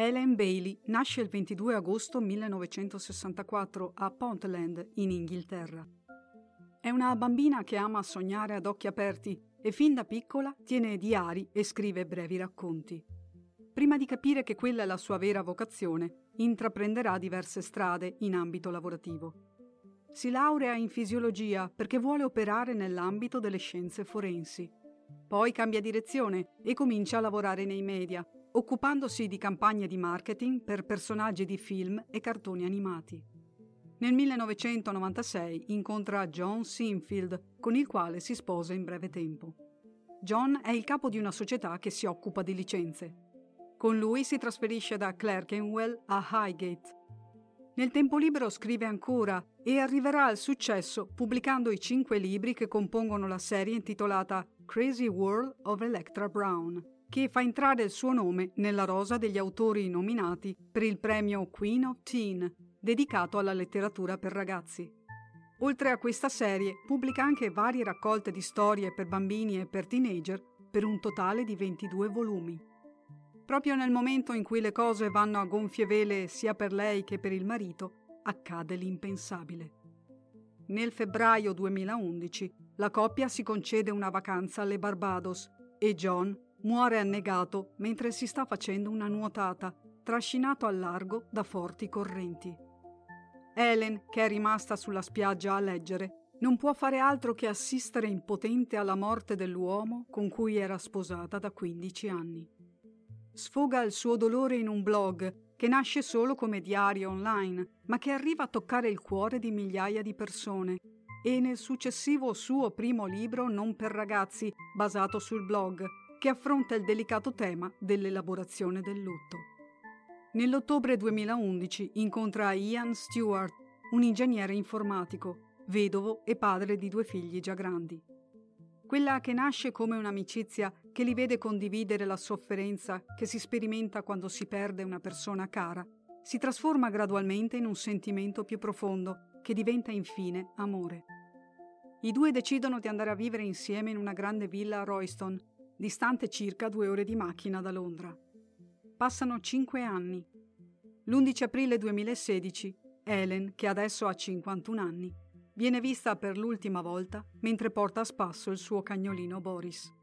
Ellen Bailey nasce il 22 agosto 1964 a Pontland, in Inghilterra. È una bambina che ama sognare ad occhi aperti e fin da piccola tiene diari e scrive brevi racconti. Prima di capire che quella è la sua vera vocazione, intraprenderà diverse strade in ambito lavorativo. Si laurea in fisiologia perché vuole operare nell'ambito delle scienze forensi. Poi cambia direzione e comincia a lavorare nei media, occupandosi di campagne di marketing per personaggi di film e cartoni animati. Nel 1996 incontra John Sinfield, con il quale si sposa in breve tempo. John è il capo di una società che si occupa di licenze con lui si trasferisce da Clerkenwell a Highgate. Nel tempo libero scrive ancora e arriverà al successo pubblicando i cinque libri che compongono la serie intitolata Crazy World of Electra Brown, che fa entrare il suo nome nella rosa degli autori nominati per il premio Queen of Teen, dedicato alla letteratura per ragazzi. Oltre a questa serie, pubblica anche varie raccolte di storie per bambini e per teenager per un totale di 22 volumi. Proprio nel momento in cui le cose vanno a gonfie vele sia per lei che per il marito, accade l'impensabile. Nel febbraio 2011 la coppia si concede una vacanza alle Barbados e John muore annegato mentre si sta facendo una nuotata, trascinato al largo da forti correnti. Helen, che è rimasta sulla spiaggia a leggere, non può fare altro che assistere impotente alla morte dell'uomo con cui era sposata da 15 anni sfoga il suo dolore in un blog che nasce solo come diario online, ma che arriva a toccare il cuore di migliaia di persone, e nel successivo suo primo libro Non per ragazzi, basato sul blog, che affronta il delicato tema dell'elaborazione del lutto. Nell'ottobre 2011 incontra Ian Stewart, un ingegnere informatico, vedovo e padre di due figli già grandi quella che nasce come un'amicizia che li vede condividere la sofferenza che si sperimenta quando si perde una persona cara, si trasforma gradualmente in un sentimento più profondo che diventa infine amore. I due decidono di andare a vivere insieme in una grande villa a Royston, distante circa due ore di macchina da Londra. Passano cinque anni. L'11 aprile 2016, Helen, che adesso ha 51 anni, viene vista per l'ultima volta mentre porta a spasso il suo cagnolino Boris.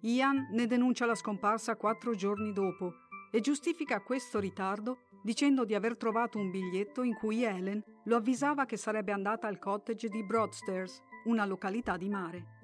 Ian ne denuncia la scomparsa quattro giorni dopo e giustifica questo ritardo dicendo di aver trovato un biglietto in cui Helen lo avvisava che sarebbe andata al cottage di Broadstairs, una località di mare.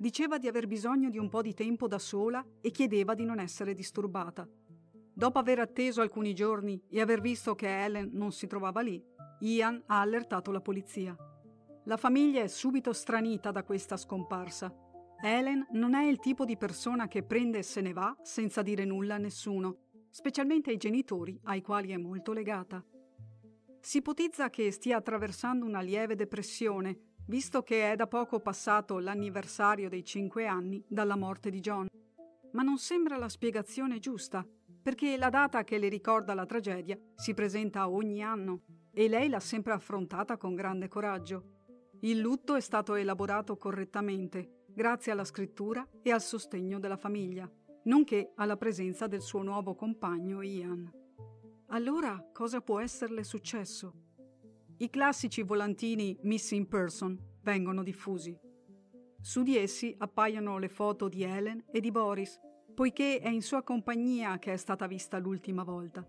Diceva di aver bisogno di un po' di tempo da sola e chiedeva di non essere disturbata. Dopo aver atteso alcuni giorni e aver visto che Helen non si trovava lì, Ian ha allertato la polizia. La famiglia è subito stranita da questa scomparsa. Helen non è il tipo di persona che prende e se ne va senza dire nulla a nessuno, specialmente ai genitori ai quali è molto legata. Si ipotizza che stia attraversando una lieve depressione, visto che è da poco passato l'anniversario dei cinque anni dalla morte di John. Ma non sembra la spiegazione giusta, perché la data che le ricorda la tragedia si presenta ogni anno e lei l'ha sempre affrontata con grande coraggio. Il lutto è stato elaborato correttamente, grazie alla scrittura e al sostegno della famiglia, nonché alla presenza del suo nuovo compagno Ian. Allora cosa può esserle successo? I classici volantini Missing Person vengono diffusi. Su di essi appaiono le foto di Helen e di Boris, poiché è in sua compagnia che è stata vista l'ultima volta.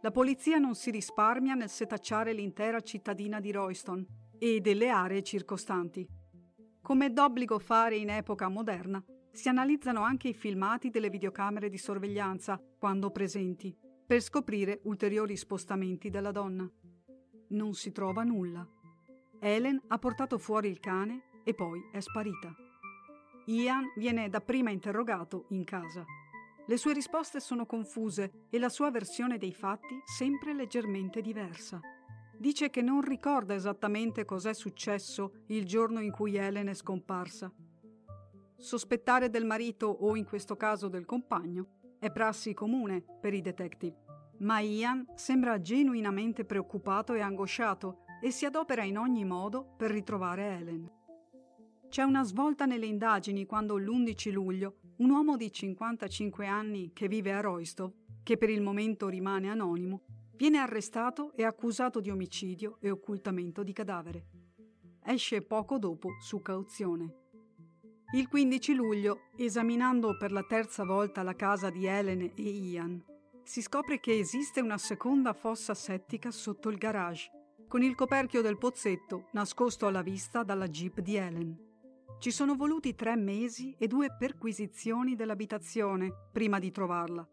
La polizia non si risparmia nel setacciare l'intera cittadina di Royston e delle aree circostanti. Come è d'obbligo fare in epoca moderna, si analizzano anche i filmati delle videocamere di sorveglianza, quando presenti, per scoprire ulteriori spostamenti della donna. Non si trova nulla. Helen ha portato fuori il cane e poi è sparita. Ian viene dapprima interrogato in casa. Le sue risposte sono confuse e la sua versione dei fatti sempre leggermente diversa. Dice che non ricorda esattamente cos'è successo il giorno in cui Helen è scomparsa. Sospettare del marito o in questo caso del compagno è prassi comune per i detective, ma Ian sembra genuinamente preoccupato e angosciato e si adopera in ogni modo per ritrovare Helen. C'è una svolta nelle indagini quando l'11 luglio un uomo di 55 anni che vive a Roystov, che per il momento rimane anonimo, viene arrestato e accusato di omicidio e occultamento di cadavere. Esce poco dopo su cauzione. Il 15 luglio, esaminando per la terza volta la casa di Helen e Ian, si scopre che esiste una seconda fossa settica sotto il garage, con il coperchio del pozzetto nascosto alla vista dalla jeep di Helen. Ci sono voluti tre mesi e due perquisizioni dell'abitazione prima di trovarla.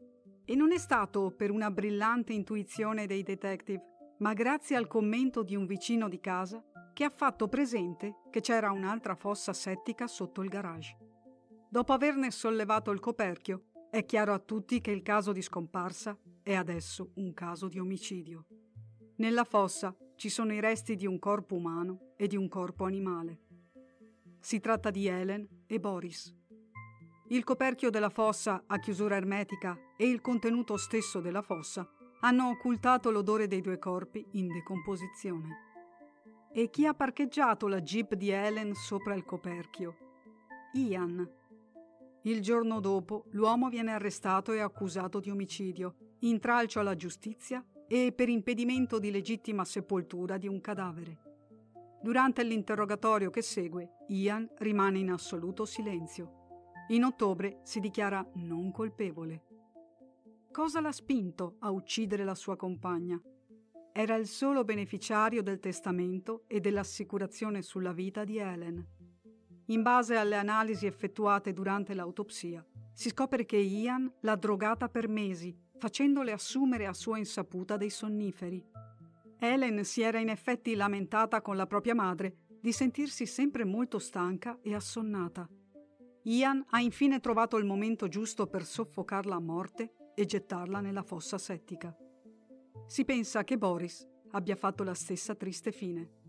E non è stato per una brillante intuizione dei detective, ma grazie al commento di un vicino di casa che ha fatto presente che c'era un'altra fossa settica sotto il garage. Dopo averne sollevato il coperchio, è chiaro a tutti che il caso di scomparsa è adesso un caso di omicidio. Nella fossa ci sono i resti di un corpo umano e di un corpo animale. Si tratta di Helen e Boris. Il coperchio della fossa a chiusura ermetica e il contenuto stesso della fossa hanno occultato l'odore dei due corpi in decomposizione. E chi ha parcheggiato la jeep di Helen sopra il coperchio? Ian. Il giorno dopo l'uomo viene arrestato e accusato di omicidio, intralcio alla giustizia e per impedimento di legittima sepoltura di un cadavere. Durante l'interrogatorio che segue, Ian rimane in assoluto silenzio. In ottobre si dichiara non colpevole. Cosa l'ha spinto a uccidere la sua compagna? Era il solo beneficiario del testamento e dell'assicurazione sulla vita di Helen. In base alle analisi effettuate durante l'autopsia, si scopre che Ian l'ha drogata per mesi, facendole assumere a sua insaputa dei sonniferi. Helen si era in effetti lamentata con la propria madre di sentirsi sempre molto stanca e assonnata. Ian ha infine trovato il momento giusto per soffocarla a morte e gettarla nella fossa settica. Si pensa che Boris abbia fatto la stessa triste fine.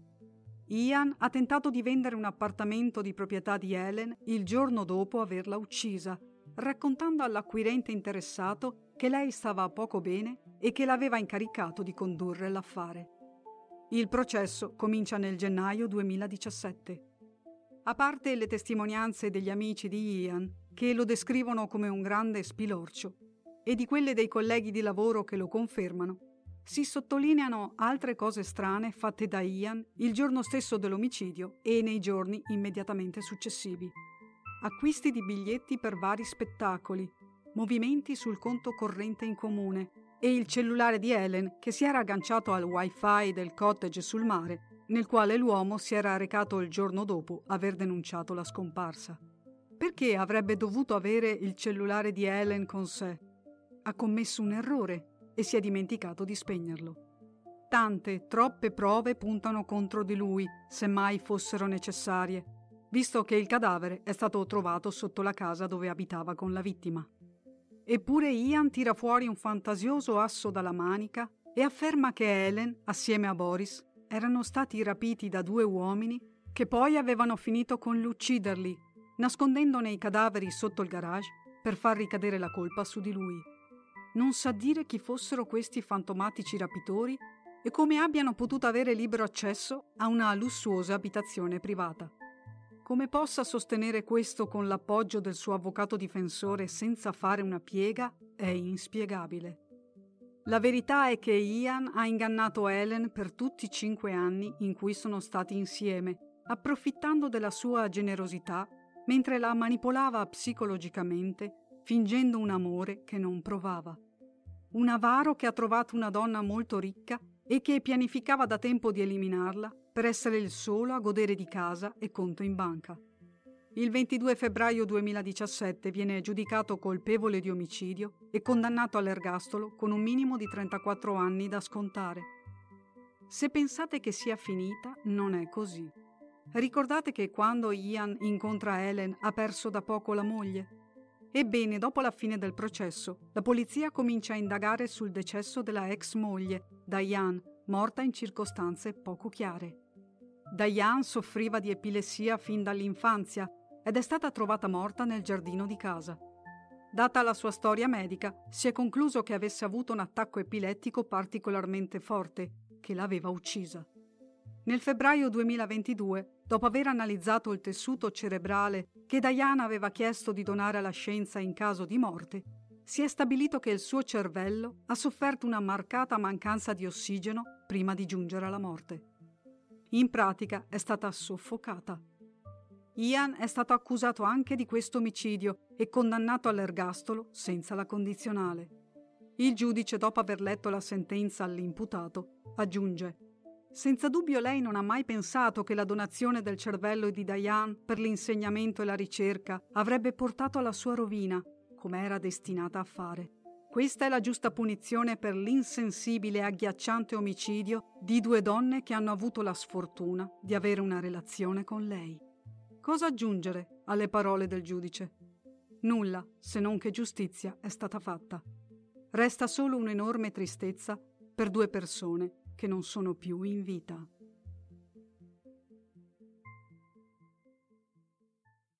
Ian ha tentato di vendere un appartamento di proprietà di Helen il giorno dopo averla uccisa, raccontando all'acquirente interessato che lei stava poco bene e che l'aveva incaricato di condurre l'affare. Il processo comincia nel gennaio 2017. A parte le testimonianze degli amici di Ian, che lo descrivono come un grande spilorcio, e di quelle dei colleghi di lavoro che lo confermano, si sottolineano altre cose strane fatte da Ian il giorno stesso dell'omicidio e nei giorni immediatamente successivi. Acquisti di biglietti per vari spettacoli, movimenti sul conto corrente in comune, e il cellulare di Helen che si era agganciato al wifi del cottage sul mare, nel quale l'uomo si era recato il giorno dopo aver denunciato la scomparsa. Perché avrebbe dovuto avere il cellulare di Helen con sé? Ha commesso un errore e si è dimenticato di spegnerlo. Tante, troppe prove puntano contro di lui, se mai fossero necessarie, visto che il cadavere è stato trovato sotto la casa dove abitava con la vittima. Eppure Ian tira fuori un fantasioso asso dalla manica e afferma che Helen, assieme a Boris, erano stati rapiti da due uomini che poi avevano finito con l'ucciderli, nascondendone i cadaveri sotto il garage per far ricadere la colpa su di lui. Non sa dire chi fossero questi fantomatici rapitori e come abbiano potuto avere libero accesso a una lussuosa abitazione privata. Come possa sostenere questo con l'appoggio del suo avvocato difensore senza fare una piega è inspiegabile. La verità è che Ian ha ingannato Helen per tutti i cinque anni in cui sono stati insieme, approfittando della sua generosità mentre la manipolava psicologicamente, fingendo un amore che non provava. Un avaro che ha trovato una donna molto ricca e che pianificava da tempo di eliminarla per essere il solo a godere di casa e conto in banca. Il 22 febbraio 2017 viene giudicato colpevole di omicidio e condannato all'ergastolo con un minimo di 34 anni da scontare. Se pensate che sia finita, non è così. Ricordate che quando Ian incontra Helen ha perso da poco la moglie? Ebbene, dopo la fine del processo, la polizia comincia a indagare sul decesso della ex moglie, Diane, morta in circostanze poco chiare. Diane soffriva di epilessia fin dall'infanzia ed è stata trovata morta nel giardino di casa. Data la sua storia medica, si è concluso che avesse avuto un attacco epilettico particolarmente forte, che l'aveva uccisa. Nel febbraio 2022, dopo aver analizzato il tessuto cerebrale che Diana aveva chiesto di donare alla scienza in caso di morte, si è stabilito che il suo cervello ha sofferto una marcata mancanza di ossigeno prima di giungere alla morte. In pratica è stata soffocata. Ian è stato accusato anche di questo omicidio e condannato all'ergastolo senza la condizionale. Il giudice, dopo aver letto la sentenza all'imputato, aggiunge senza dubbio lei non ha mai pensato che la donazione del cervello di Diane per l'insegnamento e la ricerca avrebbe portato alla sua rovina, come era destinata a fare. Questa è la giusta punizione per l'insensibile e agghiacciante omicidio di due donne che hanno avuto la sfortuna di avere una relazione con lei. Cosa aggiungere alle parole del giudice? Nulla, se non che giustizia è stata fatta. Resta solo un'enorme tristezza per due persone che non sono più in vita.